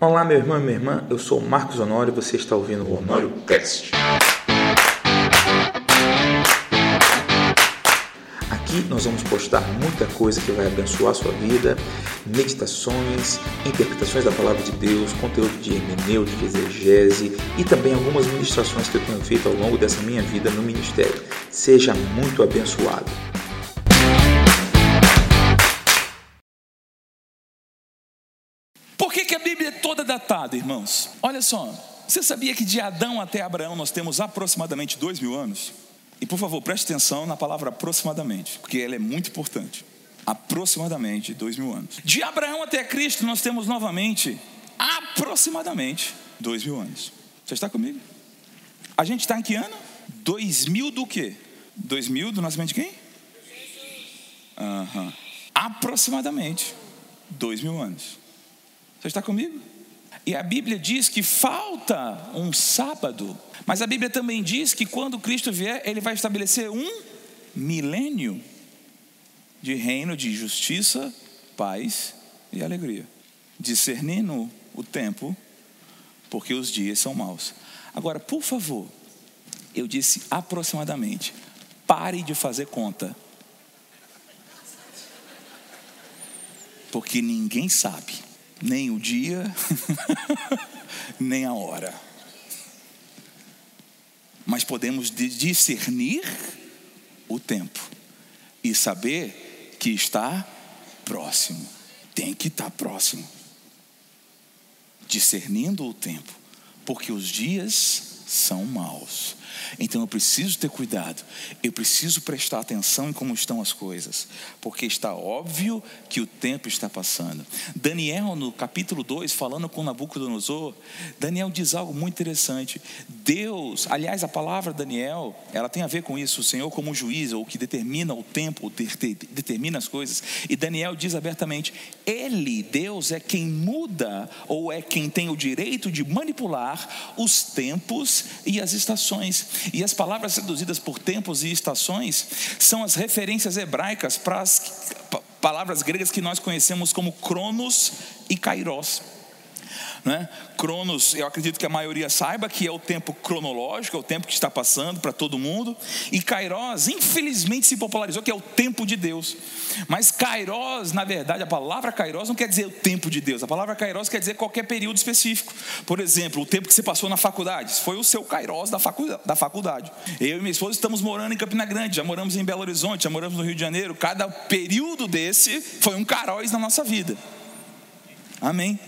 Olá, meu irmão e minha irmã, eu sou Marcos Honório e você está ouvindo o Honório Cast. Aqui nós vamos postar muita coisa que vai abençoar a sua vida, meditações, interpretações da palavra de Deus, conteúdo de hermenêutica, de exegese e também algumas ministrações que eu tenho feito ao longo dessa minha vida no ministério. Seja muito abençoado. Por que, que a Bíblia é toda datada, irmãos? Olha só, você sabia que de Adão até Abraão nós temos aproximadamente dois mil anos? E por favor, preste atenção na palavra aproximadamente, porque ela é muito importante. Aproximadamente dois mil anos. De Abraão até Cristo nós temos novamente aproximadamente dois mil anos. Você está comigo? A gente está em que ano? Dois mil do quê? Dois mil do nascimento de quem? Uhum. Aproximadamente dois mil anos. Você está comigo? E a Bíblia diz que falta um sábado, mas a Bíblia também diz que quando Cristo vier, ele vai estabelecer um milênio de reino de justiça, paz e alegria, discernindo o tempo, porque os dias são maus. Agora, por favor, eu disse aproximadamente, pare de fazer conta. Porque ninguém sabe nem o dia, nem a hora. Mas podemos discernir o tempo e saber que está próximo. Tem que estar próximo. Discernindo o tempo, porque os dias são maus. Então eu preciso ter cuidado, eu preciso prestar atenção em como estão as coisas, porque está óbvio que o tempo está passando. Daniel, no capítulo 2, falando com Nabucodonosor, Daniel diz algo muito interessante. Deus, aliás, a palavra Daniel, ela tem a ver com isso, o Senhor como juiz, ou que determina o tempo, determina as coisas. E Daniel diz abertamente: Ele, Deus, é quem muda, ou é quem tem o direito de manipular os tempos e as estações. E as palavras traduzidas por tempos e estações são as referências hebraicas para as palavras gregas que nós conhecemos como cronos e kairos. Né? Cronos, eu acredito que a maioria saiba que é o tempo cronológico, é o tempo que está passando para todo mundo. E Kairos, infelizmente, se popularizou que é o tempo de Deus. Mas Kairos, na verdade, a palavra Kairos não quer dizer o tempo de Deus. A palavra Kairos quer dizer qualquer período específico. Por exemplo, o tempo que você passou na faculdade, foi o seu Kairos da faculdade. Eu e minha esposa estamos morando em Campina Grande, já moramos em Belo Horizonte, já moramos no Rio de Janeiro. Cada período desse foi um Kairos na nossa vida. Amém.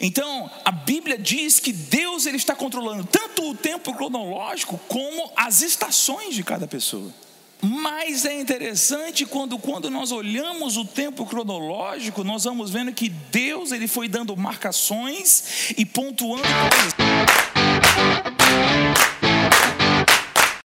Então, a Bíblia diz que Deus ele está controlando tanto o tempo cronológico como as estações de cada pessoa. Mas é interessante quando, quando nós olhamos o tempo cronológico, nós vamos vendo que Deus ele foi dando marcações e pontuando coisas.